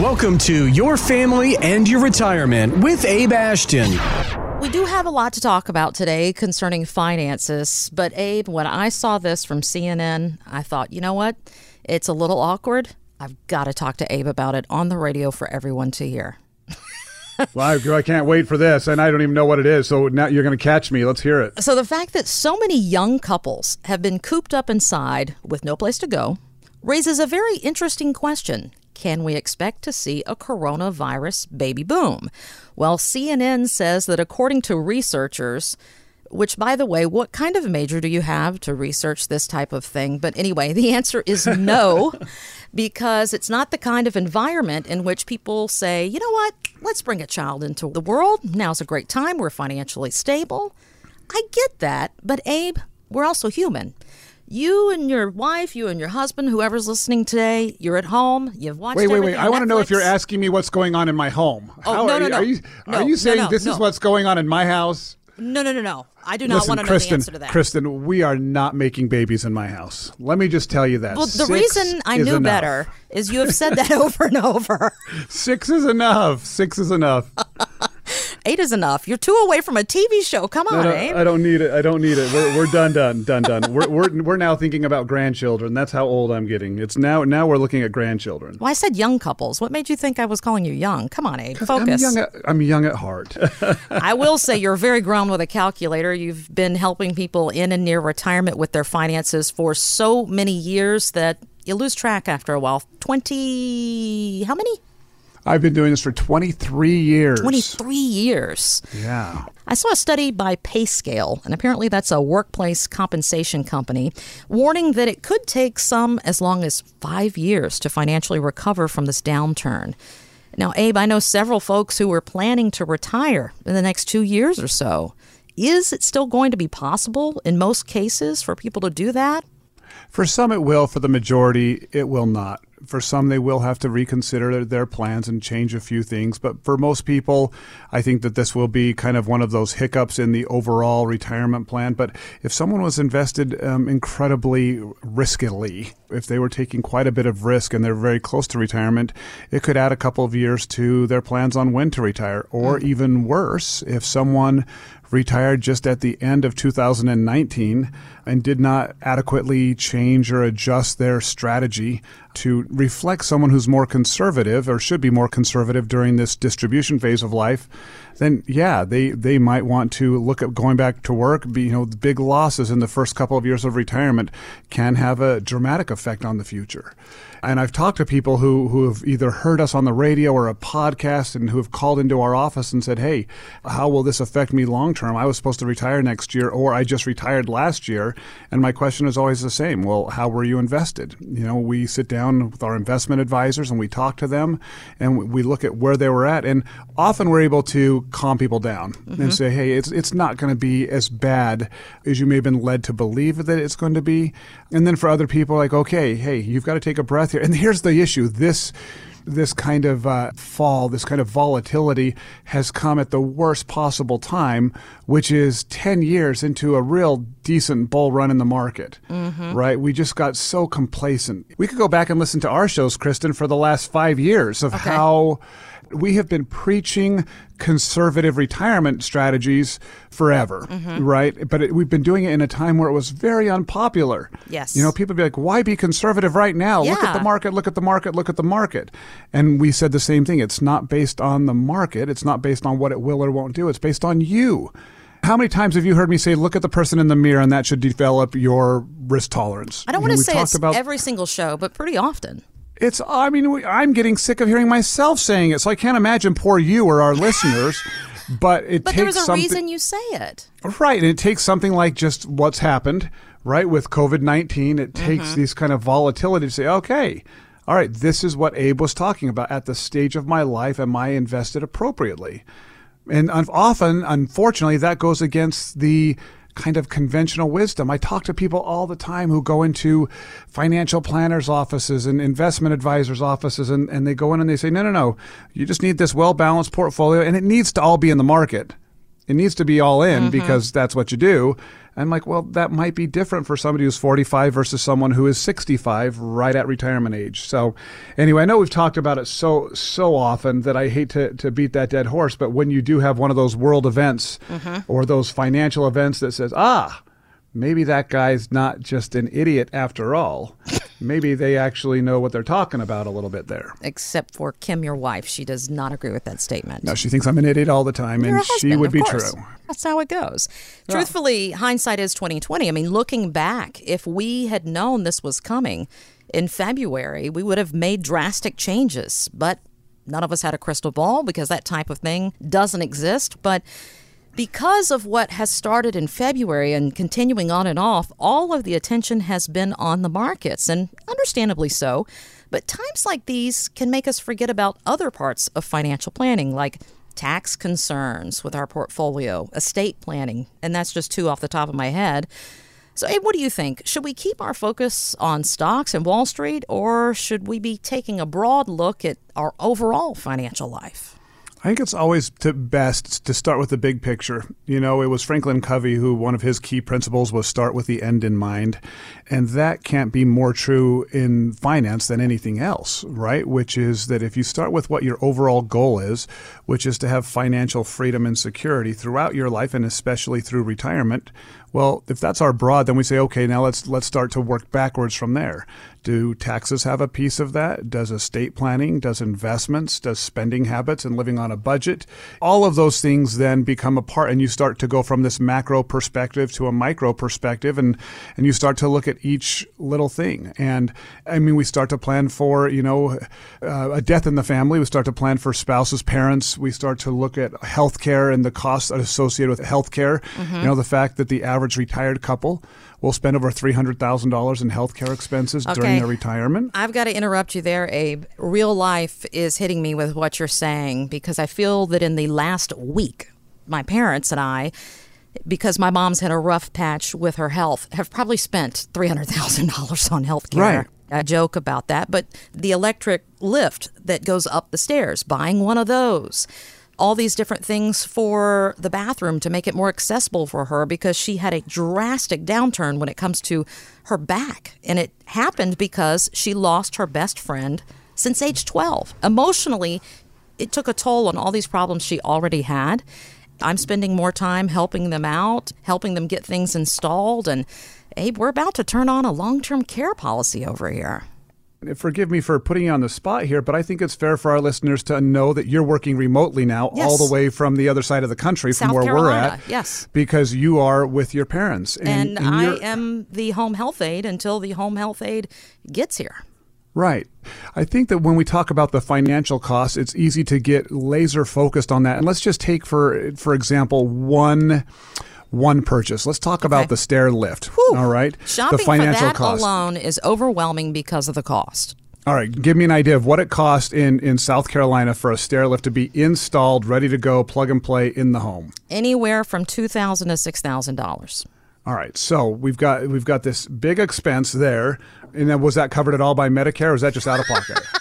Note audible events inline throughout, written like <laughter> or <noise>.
Welcome to Your Family and Your Retirement with Abe Ashton. We do have a lot to talk about today concerning finances, but Abe, when I saw this from CNN, I thought, you know what? It's a little awkward. I've got to talk to Abe about it on the radio for everyone to hear. <laughs> well, I, I, can't wait for this, and I don't even know what it is. So now you're going to catch me. Let's hear it. So, the fact that so many young couples have been cooped up inside with no place to go raises a very interesting question. Can we expect to see a coronavirus baby boom? Well, CNN says that according to researchers, which, by the way, what kind of major do you have to research this type of thing? But anyway, the answer is <laughs> no, because it's not the kind of environment in which people say, you know what, let's bring a child into the world. Now's a great time. We're financially stable. I get that, but Abe, we're also human you and your wife, you and your husband, whoever's listening today, you're at home. You've watched. Wait, wait, wait! I want to know if you're asking me what's going on in my home. Oh How, no, no, no! Are you, no, are you saying no, no, this is what's going on in my house? No, no, no, no! I do not Listen, want to know Kristen, the answer to that. Kristen, we are not making babies in my house. Let me just tell you that. Well, the Six reason I knew enough. better is you have said that <laughs> over and over. Six is enough. Six is enough. <laughs> Eight is enough. You're two away from a TV show. Come on, No, no, Abe. I don't need it. I don't need it. We're, we're done, done, done, done. We're, we're, we're now thinking about grandchildren. That's how old I'm getting. It's now now we're looking at grandchildren. Well, I said young couples. What made you think I was calling you young? Come on, Abe. I'm Focus. young. At, I'm young at heart. <laughs> I will say you're very grown with a calculator. You've been helping people in and near retirement with their finances for so many years that you lose track after a while. 20, how many? I've been doing this for 23 years. 23 years. Yeah. I saw a study by PayScale, and apparently that's a workplace compensation company, warning that it could take some as long as five years to financially recover from this downturn. Now, Abe, I know several folks who are planning to retire in the next two years or so. Is it still going to be possible in most cases for people to do that? For some, it will. For the majority, it will not. For some, they will have to reconsider their plans and change a few things. But for most people, I think that this will be kind of one of those hiccups in the overall retirement plan. But if someone was invested um, incredibly riskily, if they were taking quite a bit of risk and they're very close to retirement, it could add a couple of years to their plans on when to retire. Or even worse, if someone retired just at the end of 2019 and did not adequately change or adjust their strategy to reflect someone who's more conservative or should be more conservative during this distribution phase of life, then yeah, they, they might want to look at going back to work. Be, you know, big losses in the first couple of years of retirement can have a dramatic effect on the future. And I've talked to people who, who have either heard us on the radio or a podcast and who have called into our office and said, Hey, how will this affect me long term? I was supposed to retire next year or I just retired last year. And my question is always the same. Well, how were you invested? You know, we sit down with our investment advisors and we talk to them and we look at where they were at. And often we're able to calm people down mm-hmm. and say, Hey, it's, it's not going to be as bad as you may have been led to believe that it's going to be. And then for other people, like, okay, hey, you've got to take a breath here. And here's the issue: this this kind of uh, fall, this kind of volatility has come at the worst possible time, which is 10 years into a real decent bull run in the market, mm-hmm. right? We just got so complacent. We could go back and listen to our shows, Kristen, for the last five years of okay. how we have been preaching conservative retirement strategies forever, mm-hmm. right? But it, we've been doing it in a time where it was very unpopular. Yes. You know, people be like, why be conservative right now? Look at the market, look at the market, look at the market. And we said the same thing. It's not based on the market, it's not based on what it will or won't do, it's based on you. How many times have you heard me say, look at the person in the mirror and that should develop your risk tolerance? I don't want to say it's about every single show, but pretty often. It's, I mean, I'm getting sick of hearing myself saying it, so I can't imagine poor you or our listeners. <laughs> But it But takes there's a reason you say it. right? And it takes something like just what's happened, right, with COVID nineteen. It takes Mm-hmm. these kind of volatility to say, okay, all right, this is what Abe was talking about at the stage of my life. Am I invested appropriately? And often, unfortunately, that goes against the kind of conventional wisdom. I talk to people all the time who go into financial planners' offices and investment advisors' offices, and, and they go in and they say, no, no, no, you just need this well balanced portfolio, and it needs to all be in the market. It needs to be all in because that's what you do. I'm like, well, that might be different for somebody who's 45 versus someone who is 65, right at retirement age. So, anyway, I know we've talked about it so so often that I hate to, to beat that dead horse. But when you do have one of those world events or those financial events that says, ah, maybe that guy's not just an idiot after all. Maybe they actually know what they're talking about a little bit there. Except for Kim, your wife. She does not agree with that statement. No, she thinks I'm an idiot all the time, You're and a she would be course. true. That's how it goes. Truthfully, hindsight is twenty twenty. I mean, looking back, if we had known this was coming in February, we would have made drastic changes. But none of us had a crystal ball because that type of thing doesn't exist. But because of what has started in February and continuing on and off, all of the attention has been on the markets, and understandably so. But times like these can make us forget about other parts of financial planning, like tax concerns with our portfolio, estate planning, and that's just two off the top of my head. So, Abe, what do you think? Should we keep our focus on stocks and Wall Street, or should we be taking a broad look at our overall financial life? I think it's always to best to start with the big picture. You know, it was Franklin Covey who one of his key principles was start with the end in mind. And that can't be more true in finance than anything else, right? Which is that if you start with what your overall goal is, which is to have financial freedom and security throughout your life and especially through retirement, well, if that's our broad, then we say, okay, now let's let's start to work backwards from there. Do taxes have a piece of that? Does estate planning? Does investments? Does spending habits and living on a budget? All of those things then become a part, and you start to go from this macro perspective to a micro perspective, and and you start to look at each little thing. And I mean, we start to plan for you know uh, a death in the family. We start to plan for spouses, parents. We start to look at healthcare and the costs associated with healthcare. You know, the fact that the average retired couple will spend over three hundred thousand dollars in healthcare expenses during their retirement. I've got to interrupt you there, Abe. Real life is hitting me with what you're saying because I feel that in the last week, my parents and I, because my mom's had a rough patch with her health, have probably spent $300,000 on health care. Right. I joke about that, but the electric lift that goes up the stairs, buying one of those. All these different things for the bathroom to make it more accessible for her because she had a drastic downturn when it comes to her back. And it happened because she lost her best friend since age 12. Emotionally, it took a toll on all these problems she already had. I'm spending more time helping them out, helping them get things installed. And Abe, we're about to turn on a long term care policy over here. Forgive me for putting you on the spot here, but I think it's fair for our listeners to know that you're working remotely now, all the way from the other side of the country, South from where we're at. yes. because you are with your parents, And, I you're- am the home health aide until the home health aide gets here. Right. I think that when we talk about the financial costs, it's easy to get laser focused on that. And let's just take for for example one one purchase. Let's talk about the stair lift. Whew. All right. Shopping the financial for that cost. alone is overwhelming because of the cost. All right, give me an idea of what it cost in in South Carolina for a stair lift to be installed, ready to go, plug and play in the home. Anywhere from two thousand to six thousand dollars. All right, so we've got we've got this big expense there, and then was that covered at all by Medicare, or is that just out of pocket? <laughs>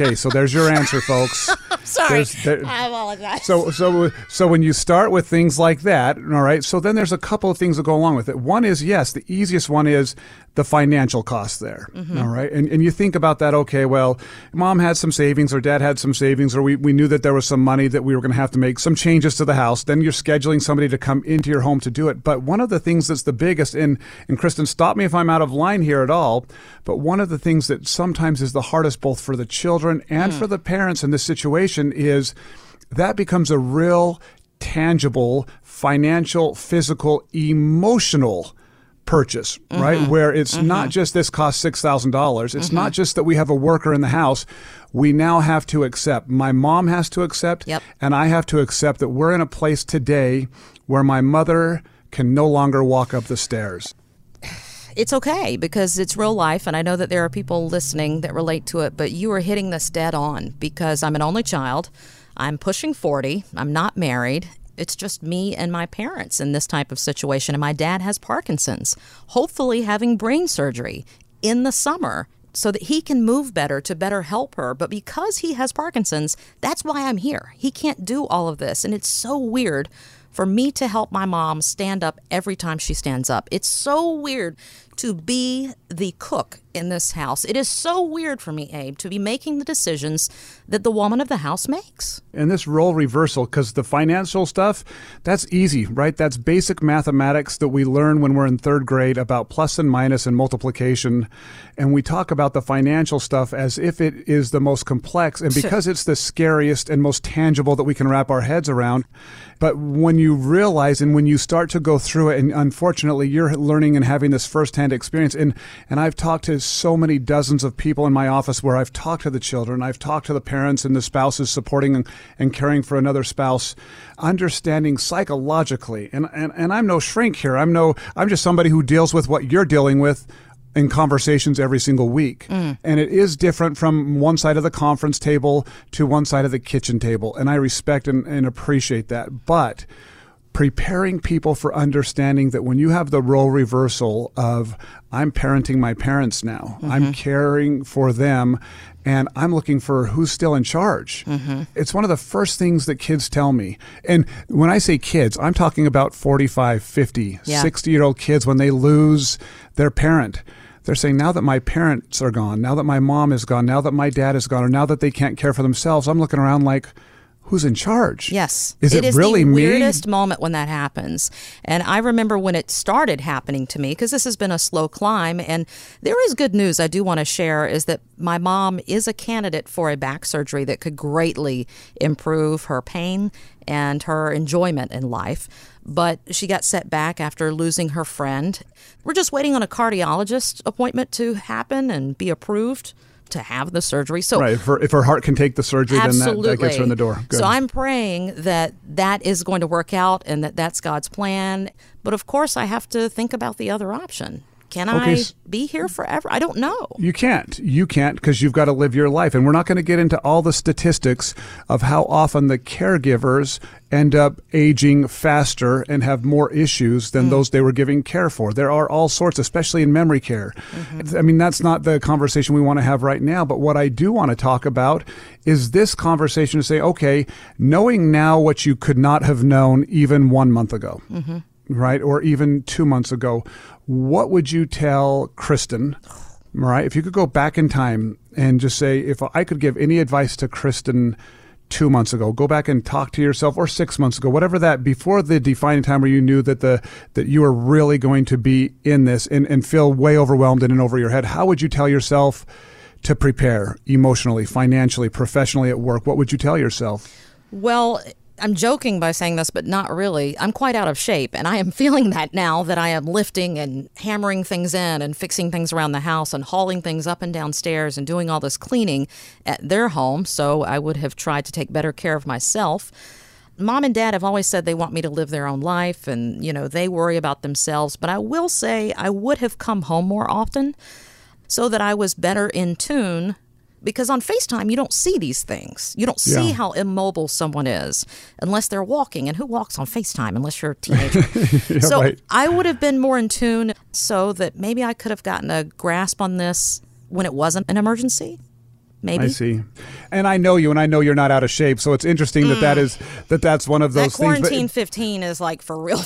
okay, so there's your <laughs> answer, folks. Sorry, there- I apologize. So so so when you start with things like that, all right. So then there's a couple of things that go along with it. One is yes, the easiest one is the financial cost there. Mm-hmm. all right, and and you think about that. Okay, well, mom had some savings, or dad had some savings, or we we knew that there was some money that we were going to have to make some changes to the house. Then you're scheduling somebody to come into your home to do it. But one of the things that's the biggest, and and Kristen, stop me if I'm out of line here at all. But one of the things that sometimes is the hardest, both for the children and hmm. for the parents in this situation, is that becomes a real tangible financial physical emotional purchase right mm-hmm. where it's mm-hmm. not just this costs $6000 it's not mm-hmm. just that we have a worker in the house we now have to accept my mom has to accept Yep. and i have to accept that we're in a place today where my mother can no longer walk up the stairs it's okay because it's real life and I know that there are people listening that relate to it, but you are hitting this dead on because I'm an only child. I'm pushing 40. I'm not married. It's just me and my parents in this type of situation and my dad has Parkinson's, hopefully having brain surgery in the summer so that he can move better to better help her. But because he has Parkinson's, that's why I'm here. He can't do all of this and it's so weird for me to help my mom stand up every time she stands up. It's so weird to be the cook in this house. It is so weird for me, Abe, to be making the decisions that the woman of the house makes. And this role reversal, because the financial stuff, that's easy, right? That's basic mathematics that we learn when we're in third grade about plus and minus and multiplication. And we talk about the financial stuff as if it is the most complex. And because it's the scariest and most tangible that we can wrap our heads around. But when you realize and when you start to go through it, and unfortunately, you're learning and having this firsthand experience. And, and I've talked to so many dozens of people in my office where I've talked to the children, I've talked to the parents and the spouses supporting and, and caring for another spouse, understanding psychologically. And, and, and I'm no shrink here. I'm no, I'm just somebody who deals with what you're dealing with in conversations every single week. Mm. And it is different from one side of the conference table to one side of the kitchen table. And I respect and, and appreciate that. But preparing people for understanding that when you have the role reversal of I'm parenting my parents now, mm-hmm. I'm caring for them, and I'm looking for who's still in charge. Mm-hmm. It's one of the first things that kids tell me. And when I say kids, I'm talking about 45, 50, yeah. 60 year old kids when they lose their parent they're saying now that my parents are gone, now that my mom is gone, now that my dad is gone, or now that they can't care for themselves, I'm looking around like, who's in charge? Yes. Is it, it is really the me? weirdest moment when that happens. And I remember when it started happening to me because this has been a slow climb. And there is good news I do want to share is that my mom is a candidate for a back surgery that could greatly improve her pain and her enjoyment in life. But she got set back after losing her friend. We're just waiting on a cardiologist appointment to happen and be approved to have the surgery. So right, if her, if her heart can take the surgery, absolutely. then that, that gets her in the door. Good. So I'm praying that that is going to work out and that that's God's plan. But of course, I have to think about the other option. Can okay. I be here forever? I don't know. You can't. You can't because you've got to live your life. And we're not going to get into all the statistics of how often the caregivers end up aging faster and have more issues than mm. those they were giving care for. There are all sorts, especially in memory care. Mm-hmm. I mean, that's not the conversation we want to have right now. But what I do want to talk about is this conversation to say, okay, knowing now what you could not have known even one month ago. Mm-hmm right? Or even two months ago, what would you tell Kristen, right? If you could go back in time and just say, if I could give any advice to Kristen two months ago, go back and talk to yourself, or six months ago, whatever that, before the defining time where you knew that the that you were really going to be in this and, and feel way overwhelmed and in over your head, how would you tell yourself to prepare emotionally, financially, professionally at work? What would you tell yourself? Well, I'm joking by saying this, but not really. I'm quite out of shape, and I am <laughs> feeling that now that I am lifting and hammering things in and fixing things around the house and hauling things up and down stairs and doing all this cleaning at their home. So I would have tried to take better care of myself. Mom and dad have always said they want me to live their own life and, you know, they worry about themselves. But I will say I would have come home more often so that I was better in tune because on FaceTime you don't see these things. You don't see yeah. how immobile someone is unless they're walking. And who walks on FaceTime unless you're a teenager? <laughs> yeah, so right. I would have been more in tune so that maybe I could have gotten a grasp on this when it wasn't an emergency maybe. I see. And I know you, and I know you're not out of shape, so it's interesting mm. that that mm. that that's one of those that quarantine things. Quarantine 15 is like for real.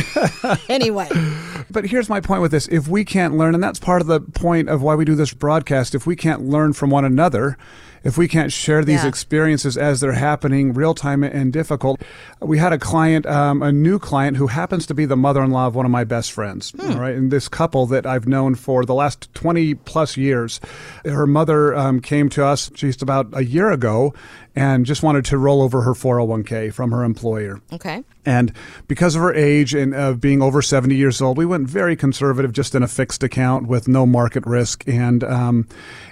<laughs> anyway. But here's my point with this: if we can't learn, and that's part of the point of why we do this broadcast, if we can't learn from one another if we can't share these yeah. experiences as they're happening real time and difficult. We had a client, um, a new client who happens to be the mother in law of one of my best friends. Hmm. Right. And this couple that I've known for the last 20 plus years, her mother um, came to us just about a year ago and just wanted to roll over her 401k from her employer. Okay. And because of her age and of being over 70 years old, we went very conservative, just in a fixed account with no market risk. And um,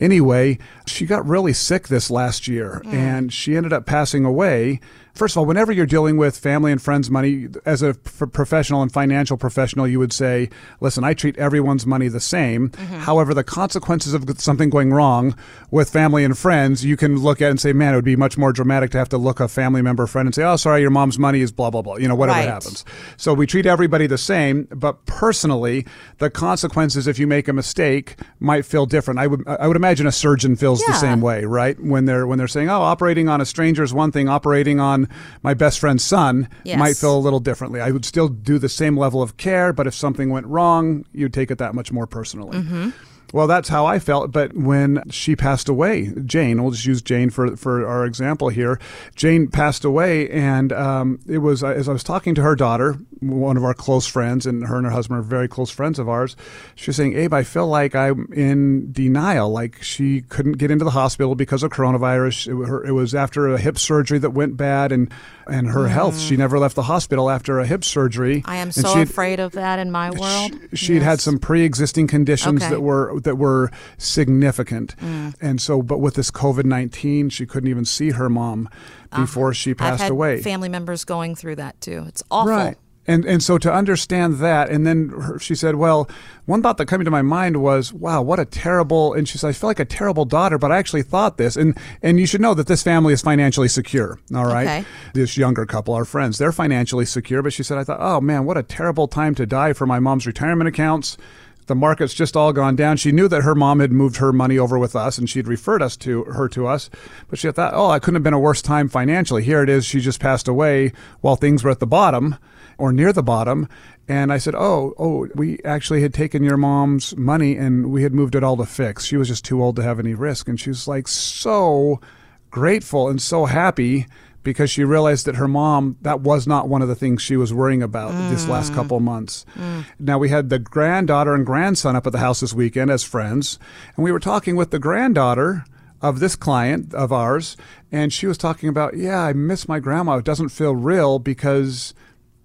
anyway, she got really sick this last year mm. and she ended up passing away first of all, whenever you're dealing with family and friends' money, as a professional and financial professional, you would say, listen, I treat everyone's money the same. Mm-hmm. However, the consequences of something going wrong with family and friends, you can look at and say, man, it would be much more dramatic to have to look a family member, friend, and say, oh, sorry, your mom's money is blah, blah, blah, you know, whatever right. happens. So we treat everybody the same, but personally, the consequences if you make a mistake might feel different. I would, I would imagine a surgeon feels yeah. the same way, right? right? When they're when they're saying, "Oh, operating on a stranger is one thing, operating on my best friend's son Yes. might feel a little differently." I would still do the same level of care, but if something went wrong, you'd take it that much more personally. Mm-hmm. Well, that's how I felt. But when she passed away, Jane, we'll just use Jane for, for our example here. Jane passed away, and um, it was uh, as I was talking to her daughter, one of our close friends, and her and her husband are very close friends of ours. She was saying, Abe, I feel like I'm in denial. Like she couldn't get into the hospital because of coronavirus. It, her, it was after a hip surgery that went bad, and, and her health. She never left the hospital after a hip surgery. Mm. I am so afraid of that in my world. she, she'd had some pre-existing conditions Okay. that were that were significant, Mm. and so but with this COVID nineteen, she couldn't even see her mom before she Uh, I've passed had away. family members going through that too. It's awful. Right. And and so to understand that, and then her, she said, "Well, one thought that came to my mind was, wow, what a terrible." And she said, "I feel like a terrible daughter, but I actually thought this." And and you should know that this family is financially secure. All right, Okay. this younger couple, our friends, they're financially secure. But she said, "I thought, oh man, what a terrible time to die for my mom's retirement accounts." The market's just all gone down. She knew that her mom had moved her money over with us, and she'd referred us to her to us. But she thought, oh, I couldn't have been a worse time financially. Here it is. She just passed away while things were at the bottom or near the bottom. And I said, oh, oh, we actually had taken your mom's money and we had moved it all to fix. She was just too old to have any risk. And she was like so grateful and so happy because she realized that her mom that was not one of the things she was worrying about this last mm. couple months. Mm. Now we had the granddaughter and grandson up at the house this weekend as friends, and we were talking with the granddaughter of this client of ours, and she was talking about, yeah, I miss my grandma. It doesn't feel real because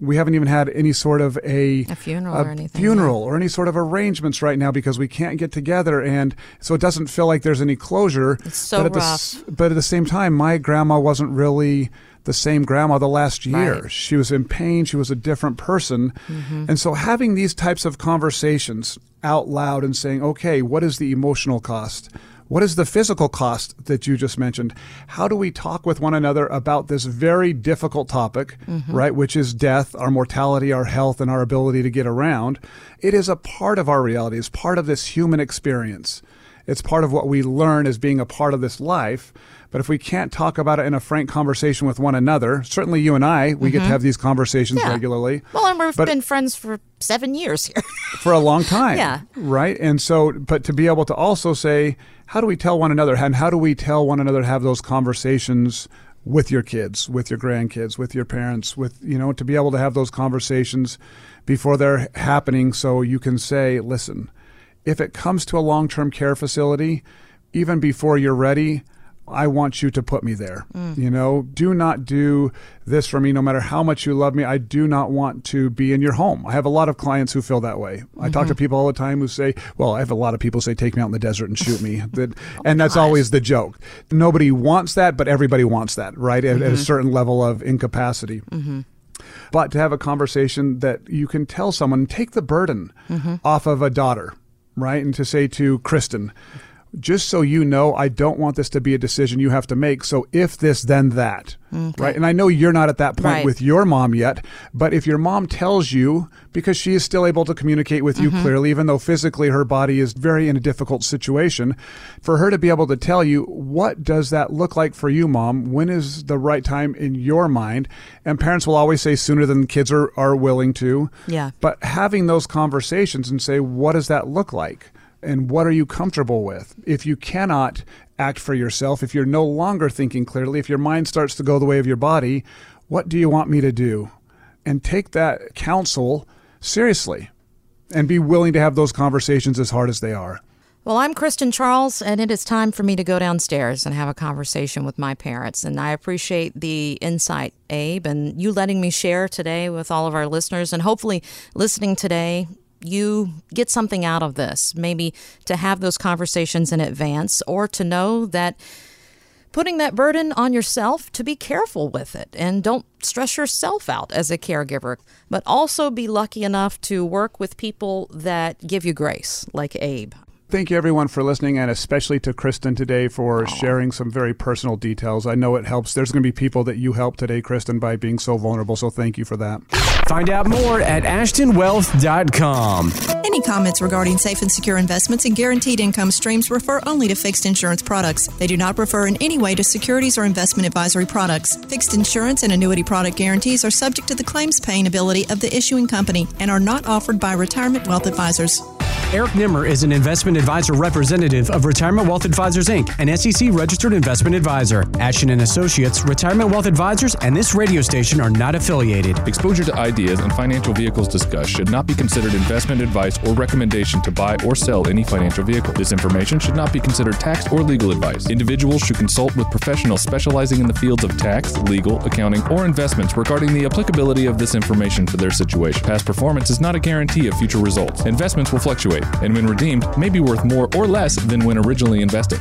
we haven't even had any sort of a, A funeral or anything, funeral or any sort of arrangements right now because we can't get together and so it doesn't feel like there's any closure It's so but at the rough. s- but at the same time, my grandma wasn't really the same grandma the last year. Right. She was in pain. She was a different person. Mm-hmm. And so having these types of conversations out loud and saying, okay, what is the emotional cost? What is the physical cost that you just mentioned? How do we talk with one another about this very difficult topic, mm-hmm. right? Which is death, our mortality, our health, and our ability to get around. It is a part of our reality. It's part of this human experience. It's part of what we learn as being a part of this life. But if we can't talk about it in a frank conversation with one another, certainly you and I, we get to mm-hmm. have these conversations Yeah. regularly Well, and we've But- been friends for seven years here. for a long time. <laughs> Yeah. Right. And so, but to be able to also say, how do we tell one another, and how do we tell one another to have those conversations with your kids, with your grandkids, with your parents, with, you know, to be able to have those conversations before they're happening so you can say, listen, if it comes to a long term care facility, even before you're ready, I want you to put me there. You know, do not do this for me no matter how much you love me. I do not want to be in your home. I have a lot of clients who feel that way. I talk to mm-hmm. people all the time who say, well, I have a lot of people say, take me out in the desert and shoot me. <laughs> that, and that's always the joke. Nobody wants that, but everybody wants that, right? At, at a mm-hmm. certain level of incapacity. Mm-hmm. But to have a conversation that you can tell someone, take the burden off of a daughter, right? And to say to Kristen, just so you know, I don't want this to be a decision you have to make. So if this, then that, right? And I know you're not at that point Right. with your mom yet, but if your mom tells you, because she is still able to communicate with you mm-hmm. clearly, even though physically her body is very in a difficult situation, for her to be able to tell you, what does that look like for you, mom? When is the right time in your mind? And parents will always say sooner than kids are, are willing to. Yeah. But having those conversations and say, what does that look like? And what are you comfortable with? If you cannot act for yourself, if you're no longer thinking clearly, if your mind starts to go the way of your body, what do you want me to do? And take that counsel seriously and be willing to have those conversations as hard as they are. Well, I'm Kristen Charles, and it is time for me to go downstairs and have a conversation with my parents. And I appreciate the insight, Abe, and you letting me share today with all of our listeners. And hopefully, listening today, you get something out of this. Maybe to have those conversations in advance, or to know that putting that burden on yourself to be careful with it and don't stress yourself out as a caregiver, but also be lucky enough to work with people that give you grace, like Abe. Thank you, everyone, for listening, and especially to Kristen today for Aww. sharing some very personal details. I know it helps. There's going to be people that you helped today, Kristen, by being so vulnerable. So thank you for that. Find out more at ashtonwealth.com. Any comments regarding safe and secure investments and guaranteed income streams refer only to fixed insurance products. They do not refer in any way to securities or investment advisory products. Fixed insurance and annuity product guarantees are subject to the claims paying ability of the issuing company and are not offered by retirement wealth advisors. Eric Nimmer is an investment advisor representative of Retirement Wealth Advisors Inc., an SEC registered investment advisor. Ashton and Associates, Retirement Wealth Advisors, and this radio station are not affiliated. Exposure to ideas and financial vehicles discussed should not be considered investment advice or recommendation to buy or sell any financial vehicle. This information should not be considered tax or legal advice. Individuals should consult with professionals specializing in the fields of tax, legal, accounting, or investments regarding the applicability of this information for their situation. Past performance is not a guarantee of future results. Investments will fluctuate and when redeemed, may be worth more or less than when originally invested.